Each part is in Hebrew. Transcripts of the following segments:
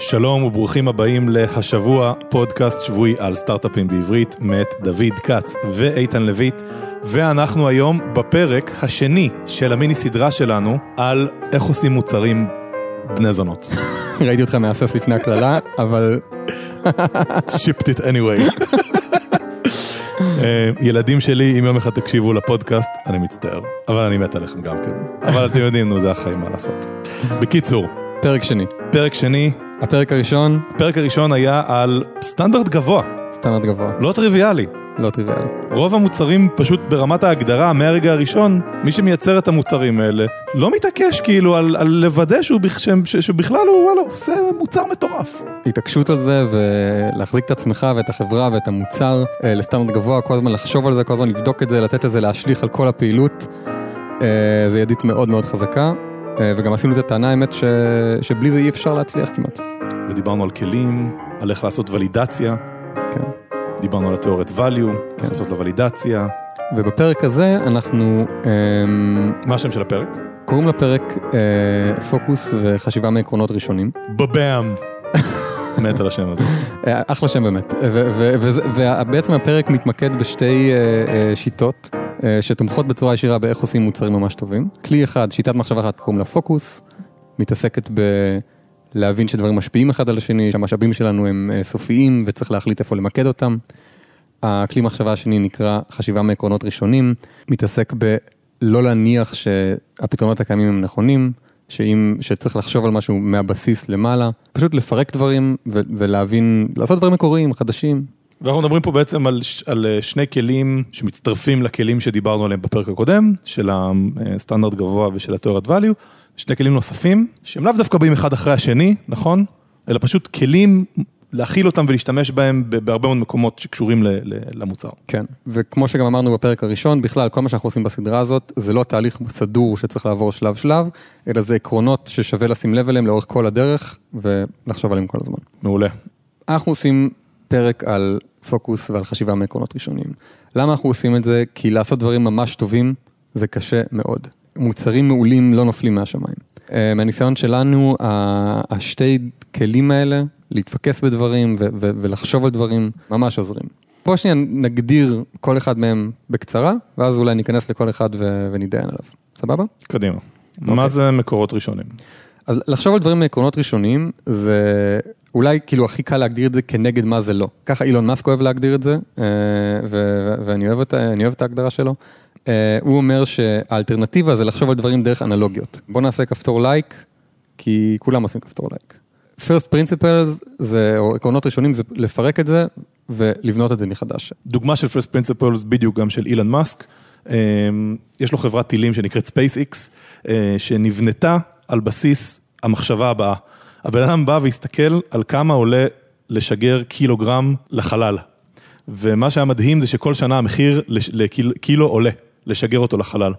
שלום וברוכים הבאים להשבוע, פודקאסט שבועי על סטארט-אפים בעברית, מאת דוד כץ ואיתן לויט, ואנחנו היום בפרק השני של המיני סדרה שלנו על איך עושים מוצרים בני זונות. ראיתי אותך מהסס לפני הקללה, אבל... ship it anyway. אה, ילדים שלי, אם יום אחד תקשיבו לפודקאסט, אני מצטער, אבל אני מת עליכם גם כן. אבל אתם יודעים, נו, זה החיים, מה לעשות. בקיצור, פרק שני. פרק שני, הפרק הראשון, הפרק הראשון היה על סטנדרט גבוה, סטנדרט גבוה, לא טריוויאלי. לא טריוויאלי. רוב המוצרים פשוט ברמת ההגדרה, מהרגע הראשון, מי שמייצר את המוצרים האלה, לא מתעקש כאילו על, על לוודא שהוא, בכ- שהם- ש- שבכלל הוא, וואלה, עושה מוצר מטורף. התעקשות על זה ולהחזיק את עצמך ואת החברה ואת המוצר אה, לסטנדרט גבוה, כל הזמן לחשוב על זה, כל הזמן לבדוק את זה, לתת לזה להשליך על כל הפעילות. אה, זה ידית מאוד מאוד חזקה, וגם עשינו את הטענה האמת ש... שבלי זה אי אפשר להצליח כמעט. ודיברנו על כלים, על איך לעשות ולידציה, כן. דיברנו על התיאוריית value, איך לעשות לוולידציה. ובפרק הזה אנחנו אה, מה השם של הפרק? קוראים לפרק אה, פוקוס וחשיבה מעקרונות ראשונים. בבאם. מת על השם הזה. אה, אחלה שם באמת, ובעצם הפרק מתמקד בשתי אה, אה, שיטות אה, שתומכות בצורה ישירה באיך עושים מוצרים ממש טובים. כלי אחד, שיטת מחשבה אחת קוראים לה פוקוס, מתעסקת בלהבין שדברים משפיעים אחד על השני, שהמשאבים שלנו הם אה, סופיים וצריך להחליט איפה למקד אותם. הכלי מחשבה השני נקרא חשיבה מעקרונות ראשונים, מתעסק בלא להניח שהפתרונות הקיימים הם נכונים, שאם, שצריך לחשוב על משהו מהבסיס למעלה, פשוט לפרק דברים ו- ולהבין, לעשות דברים מקוריים, חדשים. ואנחנו מדברים פה בעצם על, על אה, שני כלים שמצטרפים לכלים שדיברנו עליהם בפרק הקודם, של הסטנדרט גבוה ושל התיאוריית value, שני כלים נוספים, שהם לאו דווקא באים אחד אחרי השני, נכון? אלא פשוט כלים להכיל אותם ולהשתמש בהם בהרבה מאוד מקומות שקשורים ל- ל- למוצר. כן. וכמו שגם אמרנו בפרק הראשון, בכלל, כל מה שאנחנו עושים בסדרה הזאת, זה לא תהליך סדור שצריך לעבור שלב-שלב, אלא זה עקרונות ששווה לשים לב אליהם לאורך כל הדרך, ולחשוב עליהם כל הזמן. מעולה. אנחנו עושים פרק על פוקוס ועל חשיבה מעקרונות ראשונים. למה אנחנו עושים את זה? כי לעשות דברים ממש טובים זה קשה מאוד. מוצרים מעולים לא נופלים מהשמיים. אה, מהניסיון שלנו, השתי כלים האלה, להתפקס בדברים ו- ו- ולחשוב על דברים, ממש עוזרים. פה שנייה נגדיר כל אחד מהם בקצרה, ואז אולי ניכנס לכל אחד ו- ונתדיין עליו. סבבה? קדימה. אוקיי. מה זה מקורות ראשונים? אז לחשוב על דברים מעקרונות ראשונים, זה אולי כאילו הכי קל להגדיר את זה כנגד מה זה לא. ככה אילון מאסק אוהב להגדיר את זה, אה, ו- ואני אוהב את, אוהב את ההגדרה שלו. אה, הוא אומר שהאלטרנטיבה זה לחשוב על דברים דרך אנלוגיות. בוא נעשה כפתור לייק, כי כולם עושים כפתור לייק. first principles זה, או עקרונות ראשונים, זה לפרק את זה ולבנות את זה מחדש. דוגמה של First Principles בדיוק גם של אילן מאסק. אה, יש לו חברת טילים שנקראת SpaceX, שנבנתה על בסיס המחשבה הבאה. הבן אדם בא והסתכל על כמה עולה לשגר קילוגרם לחלל. ומה שהיה מדהים זה שכל שנה המחיר לקילו קילו עולה, לשגר אותו לחלל.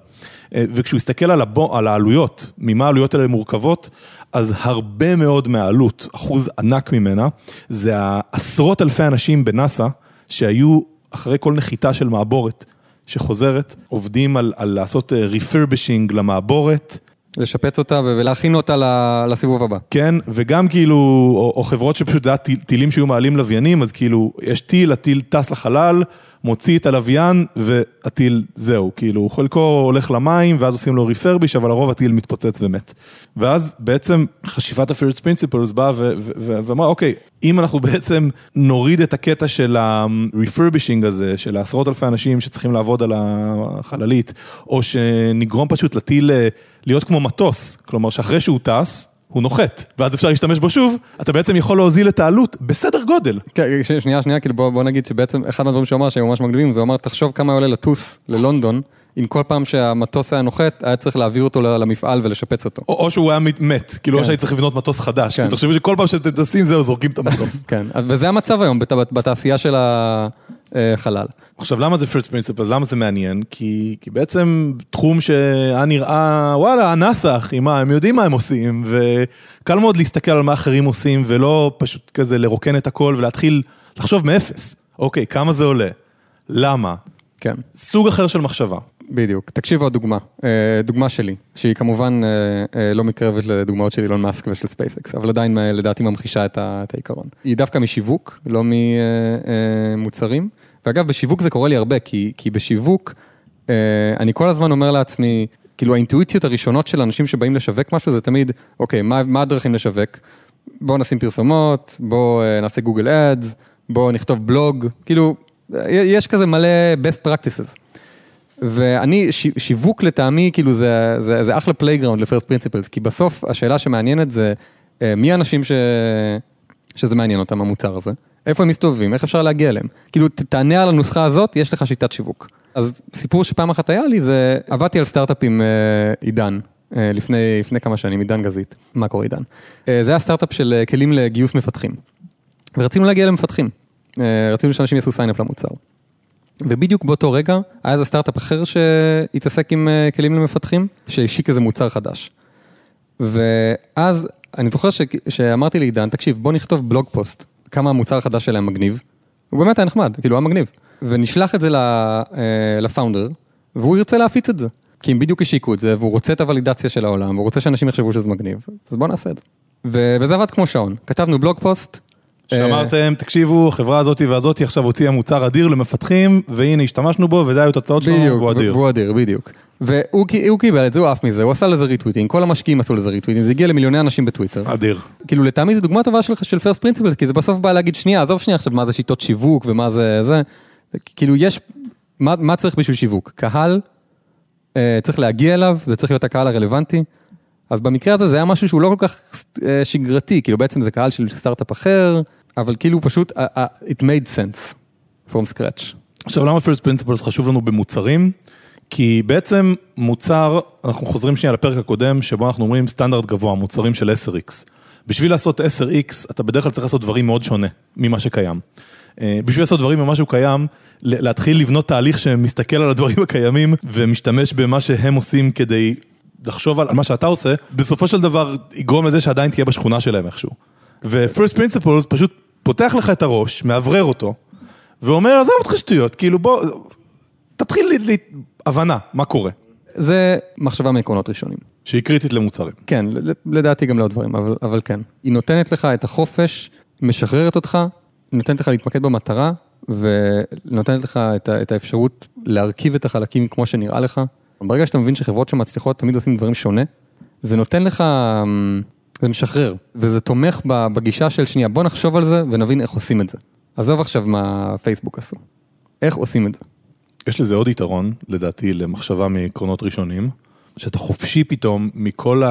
אה, וכשהוא הסתכל על, הבו, על העלויות, ממה העלויות האלה מורכבות, אז הרבה מאוד מהעלות, אחוז ענק ממנה, זה העשרות אלפי אנשים בנאסא, שהיו אחרי כל נחיתה של מעבורת שחוזרת, עובדים על, על לעשות ריפרבשינג למעבורת, לשפץ אותה ולהכין אותה לסיבוב הבא. כן, וגם כאילו, או, או חברות שפשוט, זה היה טיל- טילים שהיו מעלים לוויינים, אז כאילו, יש טיל, הטיל טס לחלל, מוציא את הלוויין, והטיל, זהו, כאילו, חלקו הולך למים, ואז עושים לו ריפרביש, אבל הרוב הטיל מתפוצץ ומת. ואז בעצם חשיבת ה-First Principles באה ואמרה, אוקיי, אם אנחנו בעצם נוריד את הקטע של ה-refurbishing הזה, של העשרות אלפי אנשים שצריכים לעבוד על החללית, או שנגרום פשוט לטיל אה, להיות כמו מטוס, כלומר שאחרי שהוא טס, הוא נוחת, ואז אפשר להשתמש בו שוב, אתה בעצם יכול להוזיל את העלות בסדר גודל. כן, שנייה, שנייה, כאילו בוא, בוא נגיד שבעצם אחד מהדברים שהוא אמר שהם ממש מגניבים, זה הוא אמר, תחשוב כמה עולה לטוס ללונדון, אם כל פעם שהמטוס היה נוחת, היה צריך להעביר אותו למפעל ולשפץ אותו. או, או שהוא היה מת- כאילו או כן. שהייתי צריך לבנות מטוס חדש. כן. תחשבו שכל פעם שאתם טסים זהו, זורקים את המטוס. כן, וזה המצב היום בת- בתעשייה של החלל. עכשיו, למה זה first principles? למה זה מעניין? כי, כי בעצם תחום שהיה נראה, וואלה, הנאס"ח, עם מה, הם יודעים מה הם עושים, וקל מאוד להסתכל על מה אחרים עושים, ולא פשוט כזה לרוקן את הכל ולהתחיל לחשוב מאפס. אוקיי, כמה זה עולה? למה? כן. סוג אחר של מחשבה. בדיוק. תקשיבו עוד דוגמה, אה, דוגמה שלי, שהיא כמובן אה, אה, לא מתקרבת לדוגמאות של אילון מאסק ושל ספייסקס, אבל עדיין לדעתי ממחישה את העיקרון. היא דווקא משיווק, לא ממוצרים. ואגב, בשיווק זה קורה לי הרבה, כי, כי בשיווק, אני כל הזמן אומר לעצמי, כאילו האינטואיציות הראשונות של אנשים שבאים לשווק משהו זה תמיד, אוקיי, מה, מה הדרכים לשווק? בואו נשים פרסומות, בואו נעשה גוגל ads, בואו נכתוב בלוג, כאילו, יש כזה מלא best practices. ואני, שיווק לטעמי, כאילו זה, זה, זה אחלה playground ל first principles, כי בסוף השאלה שמעניינת זה אה, מי האנשים ש, שזה מעניין אותם, המוצר הזה, איפה הם מסתובבים, איך אפשר להגיע אליהם. כאילו, תענה על הנוסחה הזאת, יש לך שיטת שיווק. אז סיפור שפעם אחת היה לי, זה, עבדתי על סטארט-אפ עם אה, עידן, אה, לפני, לפני כמה שנים, עידן גזית. מה קורה עידן? אה, זה היה סטארט-אפ של אה, כלים לגיוס מפתחים. ורצינו להגיע למפתחים. אה, רצינו שאנשים יעשו sign up למוצר. ובדיוק באותו רגע, היה איזה סטארט-אפ אחר שהתעסק עם אה, כלים למפתחים, שהשיק איזה מוצר חדש. ואז, אני זוכר ש... שאמרתי לעידן, תקשיב, בוא נכתוב blog post, כמה המוצר החדש שלהם מגניב. הוא באמת היה נחמד, כאילו, היה מגניב. ונשלח את זה אה, ל founder, והוא ירצה להפיץ את זה. כי הם בדיוק השיקו את זה, והוא רוצה את ה validation של העולם, והוא רוצה שאנשים יחשבו שזה מגניב, אז בוא נעשה את זה. וזה עבד כמו שעון. כתבנו blog post. שאמרתם, תקשיבו, החברה הזאתי והזאתי עכשיו הוציאה מוצר אדיר למפתחים, והנה השתמשנו בו, וזה היו תוצאות שלנו, בדיוק, והוא אדיר. והוא אדיר, בדיוק. והוא קי- הוא קיבל את זה, הוא עף מזה, הוא עשה לזה retweeting, כל המשקיעים עשו לזה retweeting, זה הגיע למיליוני אנשים בטוויטר. אדיר. כאילו לטעמי זו דוגמה טובה שלך של first principles, כי זה בסוף בא להגיד, שנייה, עזוב שנייה עכשיו מה זה שיטות שיווק ומה זה זה, כאילו יש, מה, מה צריך בשביל שיווק? קהל, אה, צריך להגיע אליו, זה צריך להיות הקהל הרלוונטי, אז במקרה הזה זה היה משהו שהוא לא כל כך אה, שגרתי, כאילו בעצם זה קהל של סטארט-אפ אחר, אבל כאילו פשוט, it made sense from scratch. עכשיו, למה First Principles חשוב לנו במוצרים? כי בעצם מוצר, אנחנו חוזרים שנייה לפרק הקודם, שבו אנחנו אומרים סטנדרט גבוה, מוצרים של 10x. בשביל לעשות 10x, אתה בדרך כלל צריך לעשות דברים מאוד שונה ממה שקיים. אה, בשביל לעשות דברים ממה שהוא קיים, להתחיל לבנות תהליך שמסתכל על הדברים הקיימים ומשתמש במה שהם עושים כדי לחשוב על מה שאתה עושה, בסופו של דבר יגרום לזה שעדיין תהיה בשכונה שלהם איכשהו. ו-First Principles פשוט פותח לך את הראש, מאוורר אותו, ואומר, עזוב אותך שטויות, כאילו בוא, תתחיל ל... ל... הבנה, מה קורה, זה מחשבה מעקרונות ראשונים. שהיא קריטית למוצרים. כן, לדעתי גם לעוד דברים, אבל, אבל כן. היא נותנת לך את החופש, משחררת אותך, נותנת לך להתמקד במטרה, ונותנת לך את, ה- את האפשרות להרכיב את החלקים כמו שנראה לך. ברגע שאתה מבין שחברות שמצליחות תמיד עושים דברים שונה, זה נותן לך, זה משחרר, וזה תומך בגישה של שנייה, בוא נחשוב על זה ונבין איך עושים את זה. עזוב עכשיו מה פייסבוק עשו, איך עושים את זה. יש לזה עוד יתרון, לדעתי, למחשבה מעקרונות ראשונים, שאתה חופשי פתאום מכל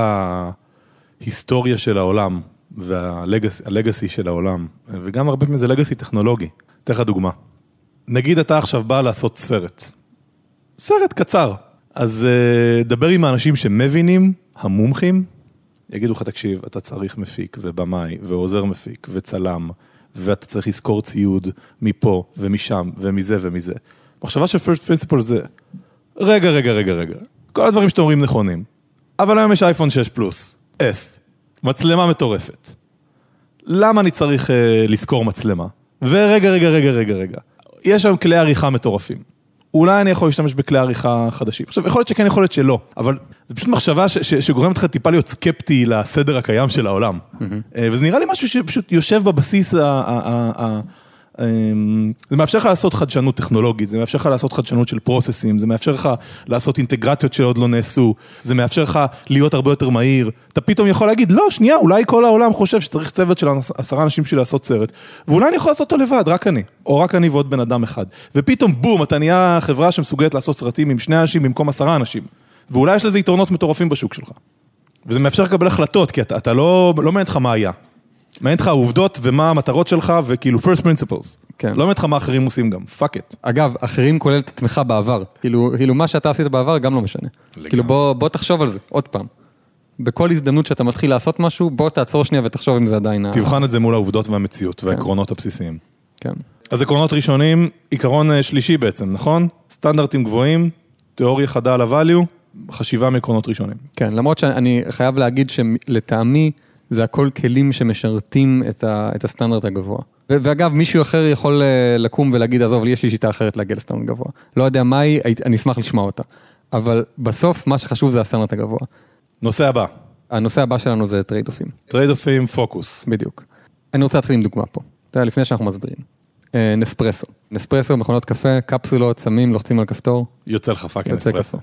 ההיסטוריה של העולם והלגאסי של העולם, וגם הרבה פעמים זה לגאסי טכנולוגי. אתן לך דוגמה. נגיד אתה עכשיו בא לעשות סרט. סרט קצר. אז uh, דבר עם האנשים שמבינים, המומחים, יגידו לך, תקשיב, אתה צריך מפיק ובמאי ועוזר מפיק וצלם, ואתה צריך לזכור ציוד מפה ומשם ומזה ומזה. מחשבה של first principle זה, רגע, רגע, רגע, רגע, כל הדברים שאתם אומרים נכונים, אבל היום יש אייפון 6 פלוס, S, מצלמה מטורפת. למה אני צריך uh, לזכור מצלמה? ורגע, רגע, רגע, רגע, רגע, יש היום כלי עריכה מטורפים. אולי אני יכול להשתמש בכלי עריכה חדשים. עכשיו, יכול להיות שכן, יכול להיות שלא, אבל זו פשוט מחשבה ש- ש- שגורמת לך טיפה להיות סקפטי לסדר הקיים של העולם. אה, וזה נראה לי משהו שפשוט יושב בבסיס ה... ה- ה- ה- זה מאפשר לך לעשות חדשנות טכנולוגית, זה מאפשר לך לעשות חדשנות של פרוססים, זה מאפשר לך לעשות אינטגרציות שעוד לא נעשו, זה מאפשר לך להיות הרבה יותר מהיר. אתה פתאום יכול להגיד, לא, שנייה, אולי כל העולם חושב שצריך צוות של עשרה אנשים בשביל לעשות סרט, ואולי אני יכול לעשות אותו לבד, רק אני, או רק אני ועוד בן אדם אחד. ופתאום, בום, אתה נהיה חברה שמסוגלת לעשות סרטים עם שני אנשים במקום עשרה אנשים. ואולי יש לזה יתרונות מטורפים בשוק שלך. וזה מאפשר לקבל החלטות, כי אתה, אתה לא, לא מעניין אותך מה היה. מעניין אותך העובדות ומה המטרות שלך, וכאילו first principles. כן. לא מעניין אותך מה אחרים עושים גם, fuck it. אגב, אחרים כולל את עצמך בעבר. כאילו, כאילו מה שאתה עשית בעבר גם לא משנה. לגמרי. כאילו בוא, בוא תחשוב על זה, עוד פעם. בכל הזדמנות שאתה מתחיל לעשות משהו, בוא תעצור שנייה ותחשוב אם זה עדיין... תבחן את זה מול העובדות והמציאות והעקרונות הבסיסיים. כן. אז עקרונות ראשונים, עיקרון אה, שלישי בעצם, נכון? סטנדרטים גבוהים, תיאוריה חדה על ה-value, חשיבה מעקרונות ראשונים. כן, למרות שאני חייב להגיד שלטעמי, זה הכל כלים שמשרתים את, ה, את הסטנדרט הגבוה. ו- ואגב, מישהו אחר יכול אה, לקום ולהגיד, עזוב, לי יש לי שיטה אחרת להגיע לסטנדרט גבוה. לא יודע מה היא, אני אשמח לשמוע אותה. אבל בסוף, מה שחשוב זה הסטנדרט הגבוה. נושא הבא, הנושא הבא שלנו זה trade-off ים, trade-off ים, פוקוס. בדיוק. אני רוצה להתחיל עם דוגמה פה, אתה יודע, לפני שאנחנו מסבירים. אה, נספרסו. נספרסו, מכונות קפה, קפסולות, שמים, לוחצים על כפתור, יוצא לך fucking. קפה.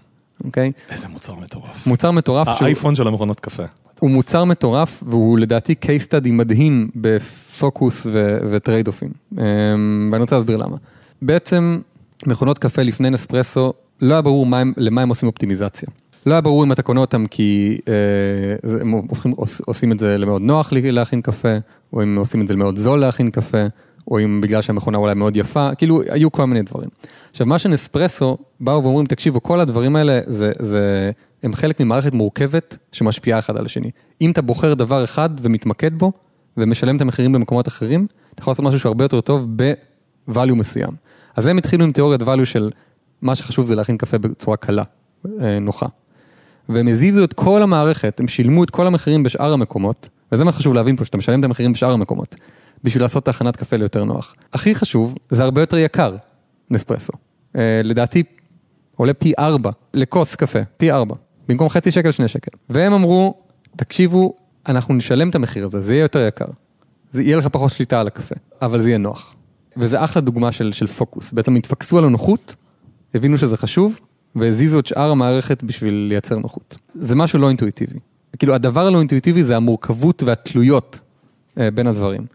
אוקיי? איזה מוצר מטורף. מוצר מטורף שהוא... האייפון של המכונות קפה. הוא מוצר מטורף, והוא לדעתי case study מדהים בפוקוס ו trade-off ים. אמ, ואני רוצה להסביר למה. בעצם, מכונות קפה לפני נספרסו, לא היה ברור מה הם, למה הם עושים אופטימיזציה. לא היה ברור אם אתה קונה אותם כי אה, הם הופכים, עוש, עושים את זה למאוד נוח להכין קפה, או אם עושים את זה למאוד זול להכין קפה, או אם בגלל שהמכונה אולי מאוד יפה, כאילו, היו כל מיני דברים. עכשיו, מה שנספרסו באו ואומרים, תקשיבו, כל הדברים האלה, זה, זה, הם חלק ממערכת מורכבת שמשפיעה אחד על השני. אם אתה בוחר דבר אחד ומתמקד בו, ומשלם את המחירים במקומות אחרים, אתה יכול לעשות משהו שהוא הרבה יותר טוב ב-value מסוים. אז הם התחילו עם תיאוריית value של מה שחשוב זה להכין קפה בצורה קלה, אה, נוחה. והם הזיזו את כל המערכת, הם שילמו את כל המחירים בשאר המקומות, וזה מה שחשוב להבין פה, שאתה משלם את המחירים בשאר המקומות, בשביל לעשות את הכנת קפה ליותר נוח. הכי חשוב, זה הרבה יותר יקר, נספרסו. אה, לדעתי, עולה פי ארבע לכוס קפה, פי ארבע, במקום חצי שקל, שני שקל. והם אמרו, תקשיבו, אנחנו נשלם את המחיר הזה, זה יהיה יותר יקר. זה יהיה לך פחות שליטה על הקפה, אבל זה יהיה נוח. וזה אחלה דוגמה של, של פוקוס. בעצם התפקסו על הנוחות, הבינו שזה חשוב, והזיזו את שאר המערכת בשביל לייצר נוחות. זה משהו לא אינטואיטיבי. כאילו, הדבר הלא אינטואיטיבי זה המורכבות והתלויות אה, בין הדברים.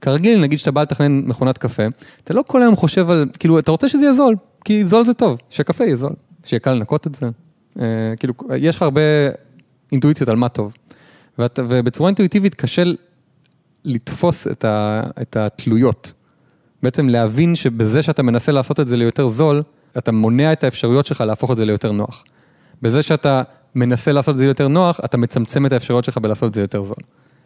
כרגיל, נגיד שאתה בא לתכנן מכונת קפה, אתה לא כל היום חושב על, כאילו, אתה רוצה שזה יהיה זול, כי זול זה טוב, שהקפה יהיה זול, שיהיה קל לנקות את זה. אה, כאילו, יש לך הרבה אינטואיציות על מה טוב. ואת, ובצורה אינטואיטיבית קשה לתפוס את, ה, את התלויות. בעצם להבין שבזה שאתה מנסה לעשות את זה ליותר זול, אתה מונע את האפשרויות שלך להפוך את זה ליותר נוח. בזה שאתה מנסה לעשות את זה יותר נוח, אתה מצמצם את האפשרויות שלך בלעשות את זה יותר זול.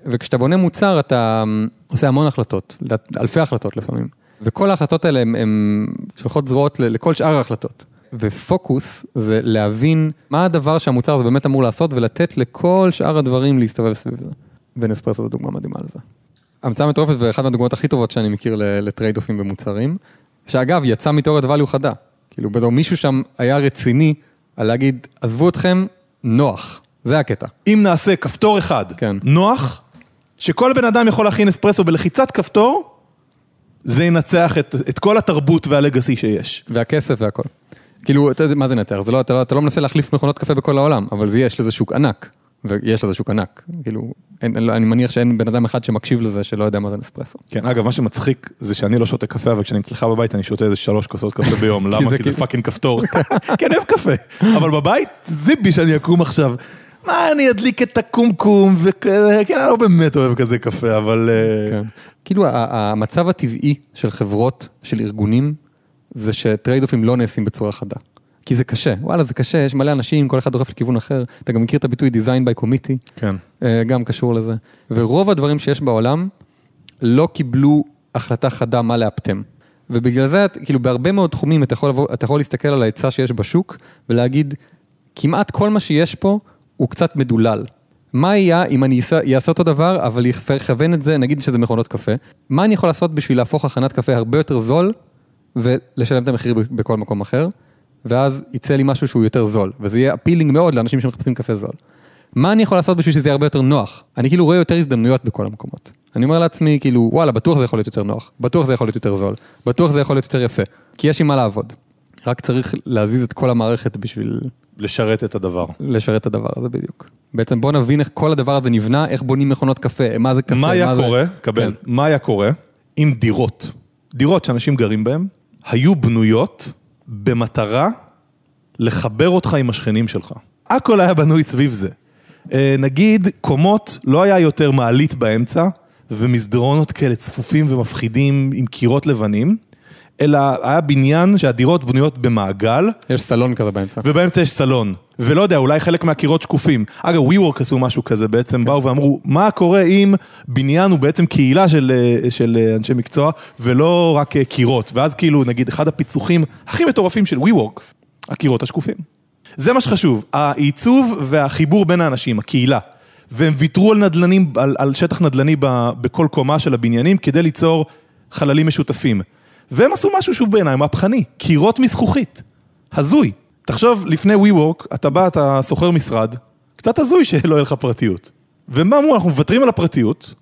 וכשאתה בונה מוצר, אתה אמ, עושה המון החלטות, אלפי החלטות לפעמים. וכל ההחלטות האלה הן שולחות זרועות לכל שאר ההחלטות. ופוקוס זה להבין מה הדבר שהמוצר הזה באמת אמור לעשות ולתת לכל שאר הדברים להסתובב סביב זה. ונספרסו זו דוגמה מדהימה לזה. המצאה מטורפת ואחת מהדוגמאות הכי טובות שאני מכיר לטרייד אופים במוצרים, שאגב, יצא מתיאוריית value חדה. כאילו, בתור מישהו שם היה רציני על להגיד, עזבו אתכם, נוח. זה הקטע. אם נעשה כפתור אחד, כן. נוח, שכל בן אדם יכול להכין אספרסו בלחיצת כפתור, זה ינצח את, את כל התרבות וה legacy שיש. והכסף והכל. כאילו, אתה יודע, מה זה נצח? לא, אתה, לא, אתה לא מנסה להחליף מכונות קפה בכל העולם, אבל זה יש לזה שוק ענק. ויש לזה שוק ענק. כאילו, אין, אין, אני מניח שאין בן אדם אחד שמקשיב לזה שלא יודע מה זה נספרסו. כן, אגב, מה שמצחיק זה שאני לא שותה קפה, אבל כשאני אצלך בבית אני שותה איזה שלוש כוסות קפה ביום. למה? כי זה כאילו- fucking כפתור. כי אני אוהב קפה. אבל בבית, זיבי שאני אקום עכשיו. מה, אני אדליק את הקומקום, וכן, אני לא באמת אוהב כזה קפה, אבל... אה, כן. כאילו, המצב הטבעי של חברות, של ארגונים, זה שטרייד אופים לא נעשים בצורה חדה. כי זה קשה, וואלה, זה קשה, יש מלא אנשים, כל אחד דוחף לכיוון אחר. אתה גם מכיר את הביטוי design by committee. כן. אה, גם קשור לזה. ורוב הדברים שיש בעולם לא קיבלו החלטה חדה מה לאפטם. ובגלל זה, כאילו, בהרבה מאוד תחומים אתה יכול, לבוא, אתה יכול להסתכל על ההיצע שיש בשוק ולהגיד, כמעט כל מה שיש פה הוא קצת מדולל. מה יהיה אם אני אעשה אותו דבר, אבל אכוון את זה, נגיד שזה מכונות קפה, מה אני יכול לעשות בשביל להפוך הכנת קפה הרבה יותר זול ולשלם את המחיר בכל מקום אחר, ואז יצא לי משהו שהוא יותר זול, וזה יהיה אפילינג מאוד לאנשים שמחפשים קפה זול. מה אני יכול לעשות בשביל שזה יהיה הרבה יותר נוח? אני כאילו רואה יותר הזדמנויות בכל המקומות. אני אומר לעצמי, כאילו, וואלה, בטוח זה יכול להיות יותר נוח, בטוח זה יכול להיות יותר זול, בטוח זה יכול להיות יותר יפה, כי יש עם מה לעבוד. רק צריך להזיז את כל המערכת בשביל לשרת את הדבר. לשרת את הדבר הזה בדיוק. בעצם בוא נבין איך כל הדבר הזה נבנה, איך בונים מכונות קפה, מה זה קפה, מה היה זה... קורה, קבל, כן. מה היה קורה אם דירות, דירות שאנשים גרים בהן, היו בנויות במטרה לחבר אותך עם השכנים שלך. הכל היה בנוי סביב זה. אה, נגיד, קומות, לא היה יותר מעלית באמצע, ומסדרונות כאלה צפופים ומפחידים עם קירות לבנים, אלא היה בניין שהדירות בנויות במעגל, יש סלון כזה באמצע. ובאמצע יש סלון. ולא יודע, אולי חלק מהקירות שקופים. אגב, WeWork עשו משהו כזה, בעצם באו ואמרו, מה קורה אם בניין הוא בעצם קהילה של, אה, של אה, אנשי מקצוע, ולא רק אה, קירות. ואז כאילו, נגיד, אחד הפיצוחים הכי מטורפים של WeWork, הקירות השקופים. זה מה שחשוב, העיצוב והחיבור בין האנשים, הקהילה. והם ויתרו על נדל"נים, על, על שטח נדל"ני בכל קומה של הבניינים כדי ליצור חללים משותפים. והם עשו משהו שהוא בעיניי מהפכני, קירות מזכוכית. הזוי. תחשוב, לפני WeWork, אתה בא, אתה שוכר משרד, קצת הזוי שלא יהיה לך פרטיות. ומה אמרו, אנחנו מוותרים על הפרטיות,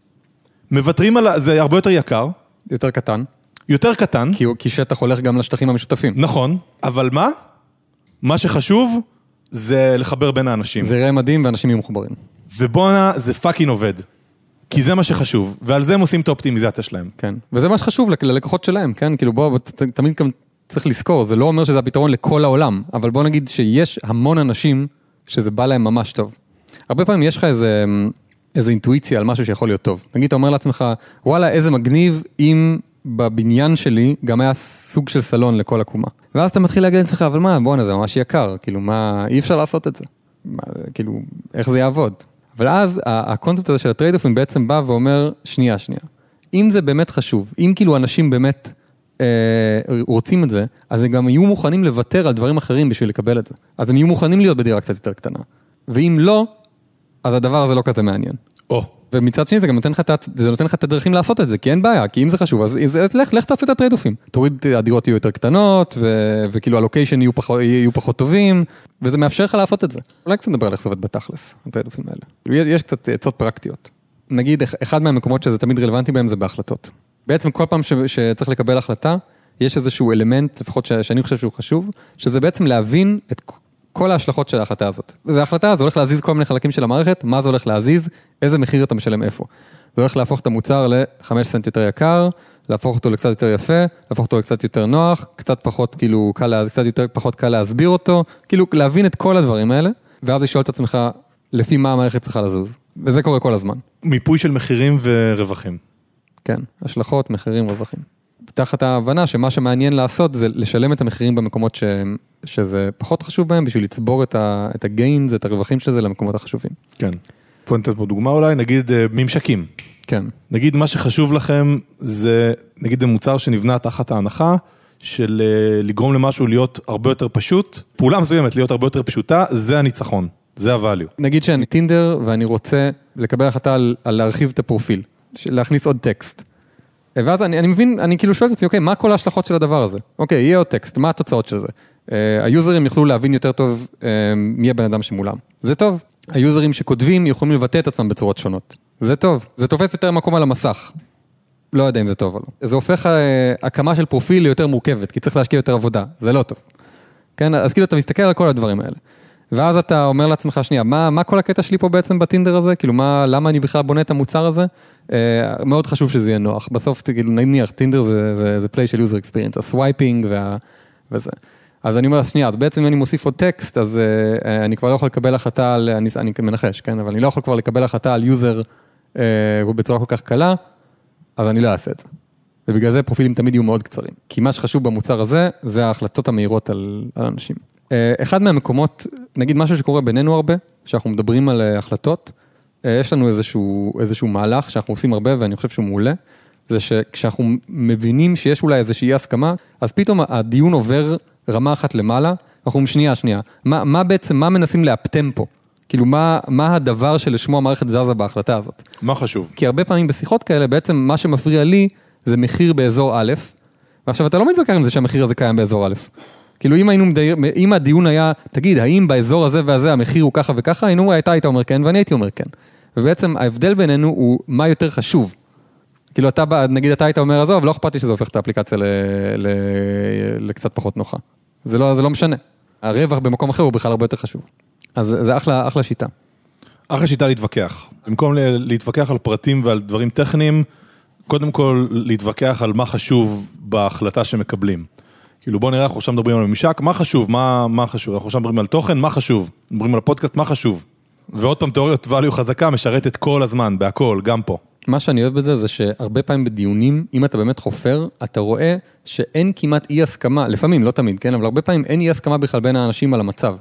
מוותרים על, זה הרבה יותר יקר, יותר קטן, יותר קטן, כי, כי שטח הולך גם לשטחים המשותפים. נכון, אבל מה? מה שחשוב זה לחבר בין האנשים. זה יראה מדהים ואנשים יהיו מחוברים. ובואנה, זה fucking עובד. כי זה מה שחשוב, ועל זה הם עושים את האופטימיזציה שלהם. כן, וזה מה שחשוב ללקוחות שלהם, כן? כאילו בוא, תמיד גם צריך לזכור, זה לא אומר שזה הפתרון לכל העולם, אבל בוא נגיד שיש המון אנשים שזה בא להם ממש טוב. הרבה פעמים יש לך איזה, איזה אינטואיציה על משהו שיכול להיות טוב. נגיד, אתה אומר לעצמך, וואלה, איזה מגניב אם בבניין שלי גם היה סוג של סלון לכל הקומה. ואז אתה מתחיל להגיד לעצמך, אבל מה, בואנה, זה ממש יקר, כאילו, מה, אי אפשר לעשות את זה. מה, כאילו, איך זה יעבוד? אבל אז הקונספט הזה של ה trade-off ים בעצם בא ואומר, שנייה, שנייה. אם זה באמת חשוב, אם כאילו אנשים באמת אה, רוצים את זה, אז הם גם יהיו מוכנים לוותר על דברים אחרים בשביל לקבל את זה. אז הם יהיו מוכנים להיות בדירה קצת יותר קטנה. ואם לא, אז הדבר הזה לא כזה מעניין. או, ומצד שני זה גם נותן לך, זה נותן לך את הדרכים לעשות את זה, כי אין בעיה, כי אם זה חשוב, אז, אז, אז לך, לך תעשה את ה trade-off ים. תוריד, הדירות יהיו יותר קטנות, ו, וכאילו ה location יהיו יהיו פחות טובים, וזה מאפשר לך לעשות את זה. אולי קצת נדבר על איך זה עובד בתכלס, ה trade-off ים האלה. יש, קצת עצות פרקטיות. נגיד, אח- אחד מהמקומות שזה תמיד רלוונטי בהם זה בהחלטות. בעצם כל פעם ש, שצריך לקבל החלטה, יש איזשהו אלמנט, לפחות ש, שאני חושב שהוא חשוב, שזה בעצם להבין את כל ההשלכות של ההחלטה הזאת. וזו החלטה, זה הולך להזיז כל מיני חלקים של המערכת, מה זה הולך להזיז, איזה מחיר אתה משלם איפה. זה הולך להפוך את המוצר ל-5 סנט יותר יקר, להפוך אותו לקצת יותר יפה, להפוך אותו לקצת יותר נוח, קצת פחות כאילו קל, קצת יותר פחות קל להסביר אותו, כאילו להבין את כל הדברים האלה, ואז לשאול את עצמך לפי מה המערכת צריכה לזוז. וזה קורה כל הזמן. מיפוי של מחירים ורווחים. כן, השלכות, מחירים, רווחים. תחת ההבנה שמה שמעניין לעשות זה לשלם את המחירים במקומות ש... שזה פחות חשוב בהם, בשביל לצבור את, ה... את הגיינס, את הרווחים של זה למקומות החשובים. כן. בוא ניתן פה דוגמה אולי, נגיד אה, ממשקים. כן, נגיד מה שחשוב לכם זה, נגיד זה מוצר שנבנה תחת ההנחה של אה, לגרום למשהו להיות הרבה יותר פשוט, פעולה מסוימת להיות הרבה יותר פשוטה, זה הניצחון, זה הvalue. נגיד שאני טינדר ואני רוצה לקבל החלטה על, על להרחיב את הפרופיל, להכניס עוד טקסט. ואז אני, אני מבין, אני כאילו שואל את עצמי, אוקיי, מה כל ההשלכות של הדבר הזה? אוקיי, יהיה עוד טקסט, מה התוצאות של זה? אה, היוזרים יוכלו להבין יותר טוב אה, מי הבן אדם שמולם. זה טוב. ה users שכותבים יכולים לבטא את עצמם בצורות שונות. זה טוב. זה תופס יותר מקום על המסך. לא יודע אם זה טוב או לא. זה הופך אה, הקמה של פרופיל ליותר מורכבת, כי צריך להשקיע יותר עבודה. זה לא טוב. כן, אז כאילו אתה מסתכל על כל הדברים האלה. ואז אתה אומר לעצמך, שנייה, מה, מה כל הקטע שלי פה בעצם בטינדר הזה? כאילו, מה, למה אני בכלל בונה את המוצר הזה? אה, מאוד חשוב שזה יהיה נוח. בסוף, כאילו, נניח, טינדר זה, זה, זה play של user experience, ה swiping וה, וזה. אז אני אומר, שנייה, אז בעצם אם אני מוסיף עוד טקסט, אז אה, אה, אני כבר לא יכול לקבל החלטה על, אני, אני מנחש, כן? אבל אני לא יכול כבר לקבל החלטה על user אה, בצורה כל כך קלה, אז אני לא אעשה את זה. ובגלל זה פרופילים תמיד יהיו מאוד קצרים. כי מה שחשוב במוצר הזה, זה ההחלטות המהירות על, על אנשים. אה, אחד מהמקומות, נגיד משהו שקורה בינינו הרבה, שאנחנו מדברים על אה, החלטות, אה, יש לנו איזשהו, איזשהו מהלך שאנחנו עושים הרבה ואני חושב שהוא מעולה, זה שכשאנחנו מבינים שיש אולי איזושהי אי הסכמה, אז פתאום הדיון עובר רמה אחת למעלה, אנחנו אומרים שנייה, שנייה, מה, מה בעצם, מה מנסים לאפטם פה? כאילו, מה, מה הדבר שלשמו המערכת זזה בהחלטה הזאת? מה חשוב? כי הרבה פעמים בשיחות כאלה, בעצם מה שמפריע לי זה מחיר באזור א', ועכשיו אתה לא מתווכח עם זה שהמחיר הזה קיים באזור א'. כאילו אם היינו, מדייר, אם הדיון היה, תגיד, האם באזור הזה והזה המחיר הוא ככה וככה, היינו, אתה היית אומר כן ואני הייתי אומר כן. ובעצם ההבדל בינינו הוא מה יותר חשוב. כאילו אתה, נגיד אתה היית אומר, עזוב, לא אכפת לי שזה הופך את האפליקציה ל, ל, לקצת פחות נוחה. זה לא, זה לא משנה. הרווח במקום אחר הוא בכלל הרבה יותר חשוב. אז זה אחלה, אחלה שיטה. אחלה שיטה להתווכח. במקום להתווכח על פרטים ועל דברים טכניים, קודם כל להתווכח על מה חשוב בהחלטה שמקבלים. כאילו בוא נראה, אנחנו עכשיו מדברים על ממשק, מה חשוב, מה, מה חשוב, אנחנו עכשיו מדברים על תוכן, מה חשוב, מדברים על הפודקאסט, מה חשוב. ועוד פעם, תיאוריית value חזקה משרתת כל הזמן, בהכל, גם פה. מה שאני אוהב בזה זה שהרבה פעמים בדיונים, אם אתה באמת חופר, אתה רואה שאין כמעט אי הסכמה, לפעמים, לא תמיד, כן, אבל הרבה פעמים אין אי הסכמה בכלל בין האנשים על המצב.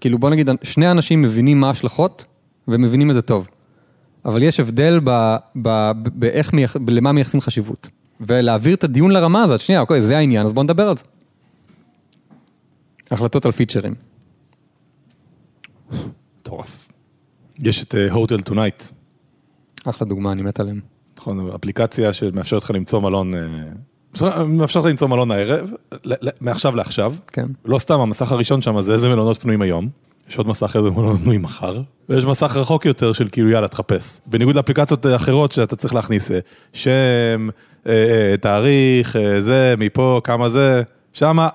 כאילו בוא נגיד, שני אנשים מבינים מה ההשלכות, ומבינים את זה טוב. אבל יש הבדל ב, ב, באיך, מייח, למה מייחסים חשיבות. ולהעביר את הדיון לרמה הזאת, שנייה, אוקיי, זה העניין, אז בוא נדבר על זה. החלטות על features. מטורף. יש את אה, Hotel Tonight, אחלה דוגמה, אני מת עליהם. נכון, אפליקציה שמאפשרת לך למצוא מלון, אה, מאפשרת לך למצוא מלון הערב, מעכשיו לעכשיו. כן. לא סתם, המסך הראשון שם זה איזה מלונות פנויים היום, יש עוד מסך איזה מלונות פנויים מחר, ויש מסך רחוק יותר של כאילו יאללה תחפש. בניגוד לאפליקציות אה, אחרות שאתה צריך להכניס אה, שם, אה, תאריך, זה, מפה, כמה זה, שמה,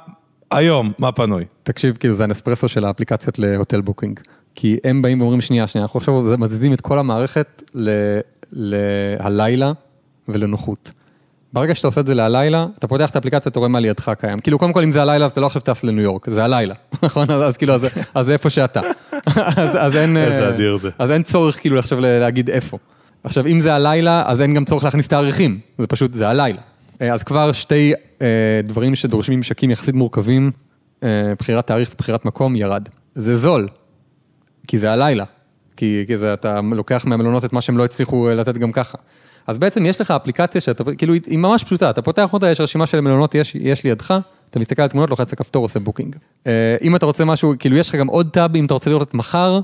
היום, מה פנוי. תקשיב, כאילו זה הנספרסו של האפליקציות ל hotel booking. כי הם באים ואומרים, שנייה, שנייה, אנחנו עכשיו מזיזים את כל המערכת ל- ללילה ולנוחות. ברגע שאתה עושה את זה להלילה, אתה פותח את האפליקציה, אתה רואה מה לידך קיים. כאילו, קודם כל, אם זה הלילה, אז אתה לא עכשיו טס לניו יורק, זה הלילה, נכון? אז, כאילו, אז, זה איפה שאתה. אז, אין... איזה אה, אדיר זה. אז אין צורך כאילו עכשיו להגיד איפה. עכשיו, אם זה הלילה, אז אין גם צורך להכניס תאריכים, זה פשוט, זה הלילה. אה, אז כבר שתי אה, דברים שדורשים ממשקים יחסית מורכבים, בחירת תאריך ובחירת מקום, ירד. זה זול, כי זה הלילה. כי, כי זה, אתה לוקח מהמלונות את מה שהם לא הצליחו לתת גם ככה. אז בעצם יש לך אפליקציה שאתה, כאילו, היא ממש פשוטה, אתה פותח אותה, יש רשימה של מלונות, יש, יש לידך, אתה מסתכל על תמונות, לוחץ על כפתור, עושה booking. אה, אם אתה רוצה משהו, כאילו, יש לך גם עוד tab, אם אתה רוצה לראות את מחר,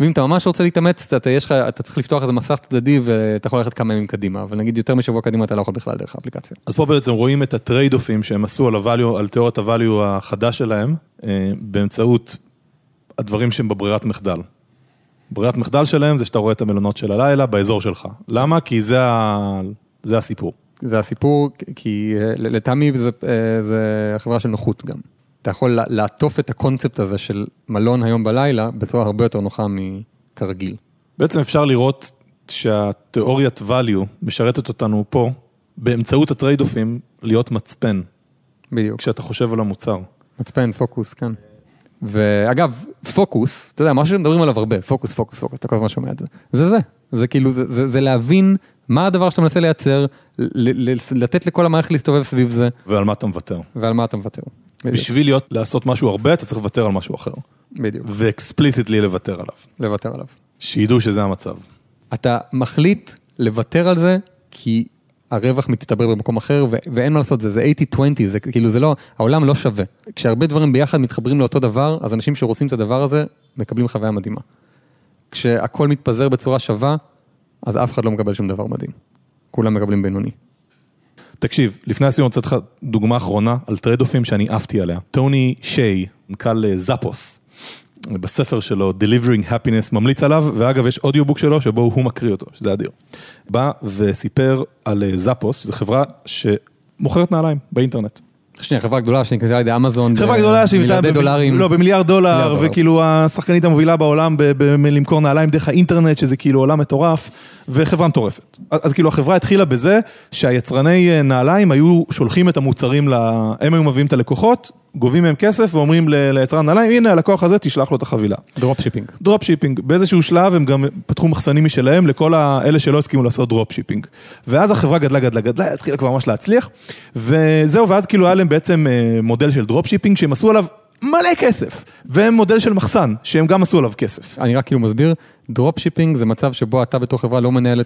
ואם אתה ממש רוצה להתאמץ, אתה, יש לך, אתה צריך לפתוח איזה מסך צדדי ואתה יכול ללכת כמה ימים קדימה, אבל נגיד יותר משבוע קדימה אתה לא יכול בכלל דרך האפליקציה. אז פה בעצם רואים את הטרייד אופים שהם עשו על, הvalue, על תיאוריית הvalue החדש שלהם, אה, באמצעות הדברים שהם בברירת מחדל. ברירת מחדל שלהם זה שאתה רואה את המלונות של הלילה באזור שלך. למה? כי זה, ה... זה הסיפור. זה הסיפור, כי אה, לטעמי זה, אה, זה החברה של נוחות גם. אתה יכול לעטוף את הקונספט הזה של מלון היום בלילה בצורה הרבה יותר נוחה מכרגיל. בעצם אפשר לראות שהתיאוריית value משרתת אותנו פה, באמצעות ה trade-offים, להיות מצפן, בדיוק. כשאתה חושב על המוצר. מצפן, פוקוס, כן. ואגב, פוקוס, אתה יודע, משהו שמדברים עליו הרבה, פוקוס, פוקוס, פוקוס, אתה כל הזמן שומע את זה. זה זה, זה כאילו, זה, זה, זה להבין מה הדבר שאתה מנסה לייצר, ל- ל- לתת לכל המערכת להסתובב סביב זה, ועל מה אתה מוותר. ועל מה אתה מוותר. בדיוק, בשביל להיות, לעשות משהו הרבה, אתה צריך לוותר על משהו אחר. בדיוק, ואקספליסיטלי לוותר עליו. לוותר עליו. שידעו שזה המצב. אתה מחליט לוותר על זה, כי הרווח מצטבר במקום אחר, ו- ואין מה לעשות, זה, זה 80-20, זה כאילו, זה לא, העולם לא שווה. כשהרבה דברים ביחד מתחברים לאותו דבר, אז אנשים שרוצים את הדבר הזה, מקבלים חוויה מדהימה. כשהכל מתפזר בצורה שווה, אז אף אחד לא מקבל שום דבר מדהים. כולם מקבלים בינוני. תקשיב, לפני הסיום אני רוצה לך דוגמה אחרונה על trade-offים שאני עפתי עליה. טוני שיי, מנכ"ל אה, Zappos, בספר שלו, Delivering Happiness, ממליץ עליו, ואגב, יש audiobook שלו שבו הוא מקריא אותו, שזה אדיר. בא וסיפר על אה, Zappos, זו חברה שמוכרת נעליים באינטרנט. שנייה, חברה גדולה שנקנתה על ידי אמזון. חברה גדולה שהיא דולרים. לא, במיליארד דולר. וכאילו השחקנית המובילה בעולם בלמכור נעליים דרך האינטרנט, שזה כאילו עולם מטורף, וחברה מטורפת. אז כאילו החברה התחילה בזה שהיצרני אה, נעליים היו שולחים את המוצרים. הם היו מביאים את הלקוחות, גובים מהם כסף ואומרים ליצרן נעליים, הנה הלקוח הזה, תשלח לו את החבילה. drop shipping. drop shipping, באיזשהו שלב הם גם פתחו מחסנים משלהם לכל האלה שלא הסכימו לעשות drop shipping. ואז החברה גדלה, גדלה, גדלה, התחילה כבר ממש להצליח, וזהו, ואז כאילו היה להם בעצם אה, מודל של drop shipping שהם עשו עליו מלא כסף, והם מודל של מחסן, שהם גם עשו עליו כסף. אני רק כאילו מסביר, drop shipping זה מצב שבו אתה בתור חברה לא מנהל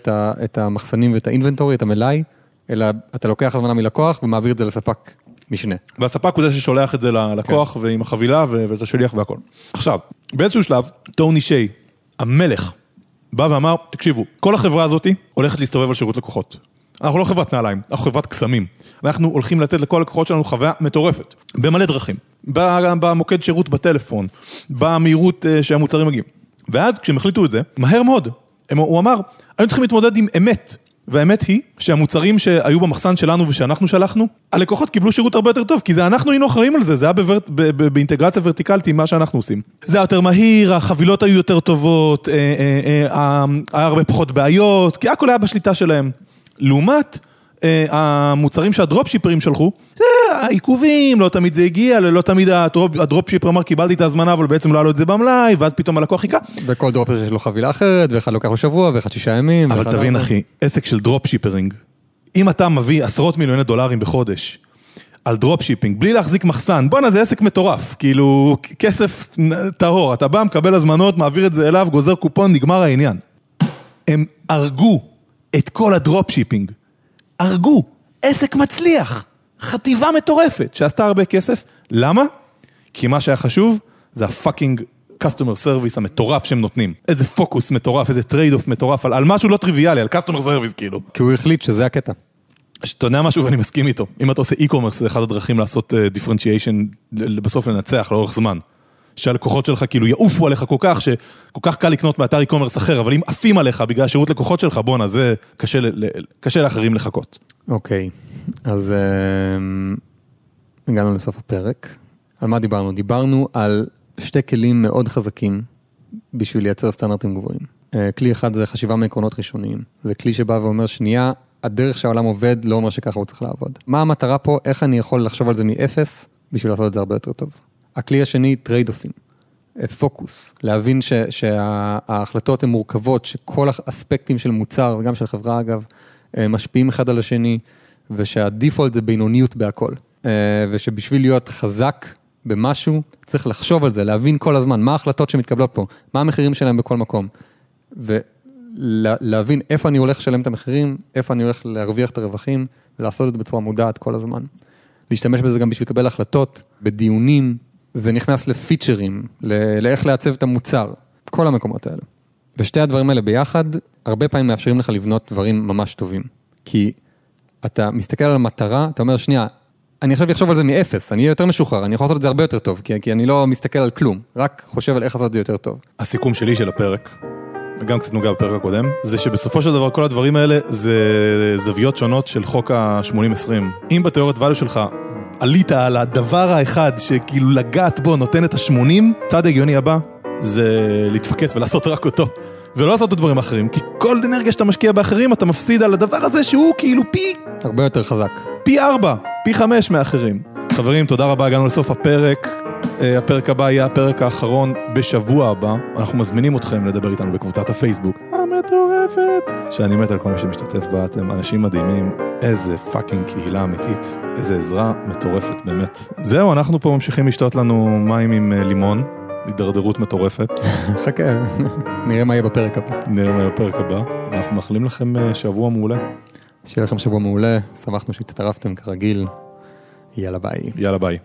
את המחסנים ואת ה inventory, את המלאי, אלא אתה לוקח הזמנה מלקוח ומעביר את זה לספק משנה. והספק הוא זה ששולח את זה ללקוח, כן. ועם החבילה, ואת השליח והכל. עכשיו, באיזשהו שלב, טוני שיי, המלך, בא ואמר, תקשיבו, כל החברה הזאת הולכת להסתובב על שירות לקוחות. אנחנו לא חברת נעליים, אנחנו חברת קסמים. אנחנו הולכים לתת לכל הלקוחות שלנו חוויה מטורפת, במלא דרכים. במוקד שירות בטלפון, במהירות אה, שהמוצרים מגיעים. ואז כשהם החליטו את זה, מהר מאוד, הם, הוא אמר, היינו צריכים להתמודד עם אמת. והאמת היא שהמוצרים שהיו במחסן שלנו ושאנחנו שלחנו, הלקוחות קיבלו שירות הרבה יותר טוב, כי זה אנחנו היינו אחראים על זה, זה היה בוורט, ב, ב, באינטגרציה ורטיקלית עם מה שאנחנו עושים. זה היה יותר מהיר, החבילות היו יותר טובות, אה, אה, אה, היה הרבה פחות בעיות, כי הכל היה בשליטה שלהם. לעומת המוצרים שהדרופשיפרים שלחו, אה, העיכובים, לא תמיד זה הגיע, לא תמיד ה drop, ה drop shipper אמר קיבלתי את ההזמנה, אבל בעצם לא היה לו את זה במלאי, ואז פתאום הלקוח חיכה. וכל dropper יש לו חבילה אחרת, ואחד לוקח לו שבוע, ואחד שישה ימים. אבל תבין ארבע. אחי, עסק של drop shipping, אם אתה מביא עשרות מיליוני דולרים בחודש על drop shipping, בלי להחזיק מחסן, בואנה זה עסק מטורף, כאילו כסף טהור, אתה בא, מקבל הזמנות, מעביר את זה אליו, גוזר קופון, נגמר העניין. הם הרגו את כל ה drop shipping, הרגו, עסק מצליח, חטיבה מטורפת שעשתה הרבה כסף, למה? כי מה שהיה חשוב זה ה fucking customer service המטורף שהם נותנים. איזה פוקוס מטורף, איזה trade-off מטורף, על, על משהו לא טריוויאלי, על customer service כאילו. כי הוא החליט שזה הקטע. אתה יודע משהו ואני מסכים איתו, אם אתה עושה e-commerce זה אחד הדרכים לעשות differentiation, בסוף לנצח לאורך זמן. שהלקוחות שלך כאילו יעופו עליך כל כך, שכל כך קל לקנות מאתר e-commerce אחר, אבל אם עפים עליך בגלל שירות לקוחות שלך, בואנה, זה קשה, קשה לאחרים לחקות. אוקיי, אז אה, הגענו לסוף הפרק. על מה דיברנו? דיברנו על שתי כלים מאוד חזקים בשביל לייצר סטנדרטים גבוהים. אה, כלי אחד זה חשיבה מעקרונות ראשוניים. זה כלי שבא ואומר, שנייה, הדרך שהעולם עובד לא אומר שככה הוא צריך לעבוד. מה המטרה פה? איך אני יכול לחשוב על זה מאפס בשביל לעשות את זה הרבה יותר טוב. הכלי השני, trade-offים. פוקוס, להבין ש, שההחלטות הן מורכבות, שכל האספקטים של מוצר, וגם של חברה אגב, אה, משפיעים אחד על השני, ושהדיפולט זה בינוניות בהכל. אה, ושבשביל להיות חזק במשהו, צריך לחשוב על זה, להבין כל הזמן מה ההחלטות שמתקבלות פה, מה המחירים שלהם בכל מקום. ולהבין איפה אני הולך לשלם את המחירים, איפה אני הולך להרוויח את הרווחים, ולעשות את זה בצורה מודעת כל הזמן. להשתמש בזה גם בשביל לקבל החלטות, בדיונים, זה נכנס לפיצ'רים, לאיך לעצב את המוצר, כל המקומות האלה. ושתי הדברים האלה ביחד, הרבה פעמים מאפשרים לך לבנות דברים ממש טובים. כי אתה מסתכל על המטרה, אתה אומר, שנייה, אני עכשיו אחשוב על זה מאפס, אני אהיה יותר משוחרר, אני יכול לעשות את זה הרבה יותר טוב, כי, כי אני לא מסתכל על כלום, רק חושב על איך לעשות את זה יותר טוב. הסיכום שלי של הפרק, וגם קצת נוגע בפרק הקודם, זה שבסופו של דבר כל הדברים האלה זה זוויות שונות של חוק ה-80-20. אם בתיאוריית value שלך עלית על הדבר האחד שכאילו לגעת בו נותן את ה-80, צעד הגיוני הבא זה להתפקס ולעשות רק אותו. ולא לעשות את הדברים האחרים, כי כל אנרגיה שאתה משקיע באחרים אתה מפסיד על הדבר הזה שהוא כאילו פי... הרבה יותר חזק. פי ארבע, פי חמש מאחרים. חברים, תודה רבה, הגענו לסוף הפרק. אה, הפרק הבא יהיה הפרק האחרון בשבוע הבא. אנחנו מזמינים אתכם לדבר איתנו בקבוצת הפייסבוק המטורפת, שאני מת על כל מי שמשתתף בה, אתם אנשים מדהימים, איזה fucking קהילה אמיתית, איזה עזרה מטורפת באמת. זהו, אנחנו פה ממשיכים לשתות לנו מים עם אה, לימון. הידרדרות מטורפת. חכה, נראה מה יהיה בפרק הבא. נראה מה יהיה בפרק הבא, ואנחנו מאחלים לכם אה, שבוע מעולה. שיהיה לכם שבוע מעולה, שמחנו שהצטרפתם כרגיל. יאללה ביי. יאללה ביי.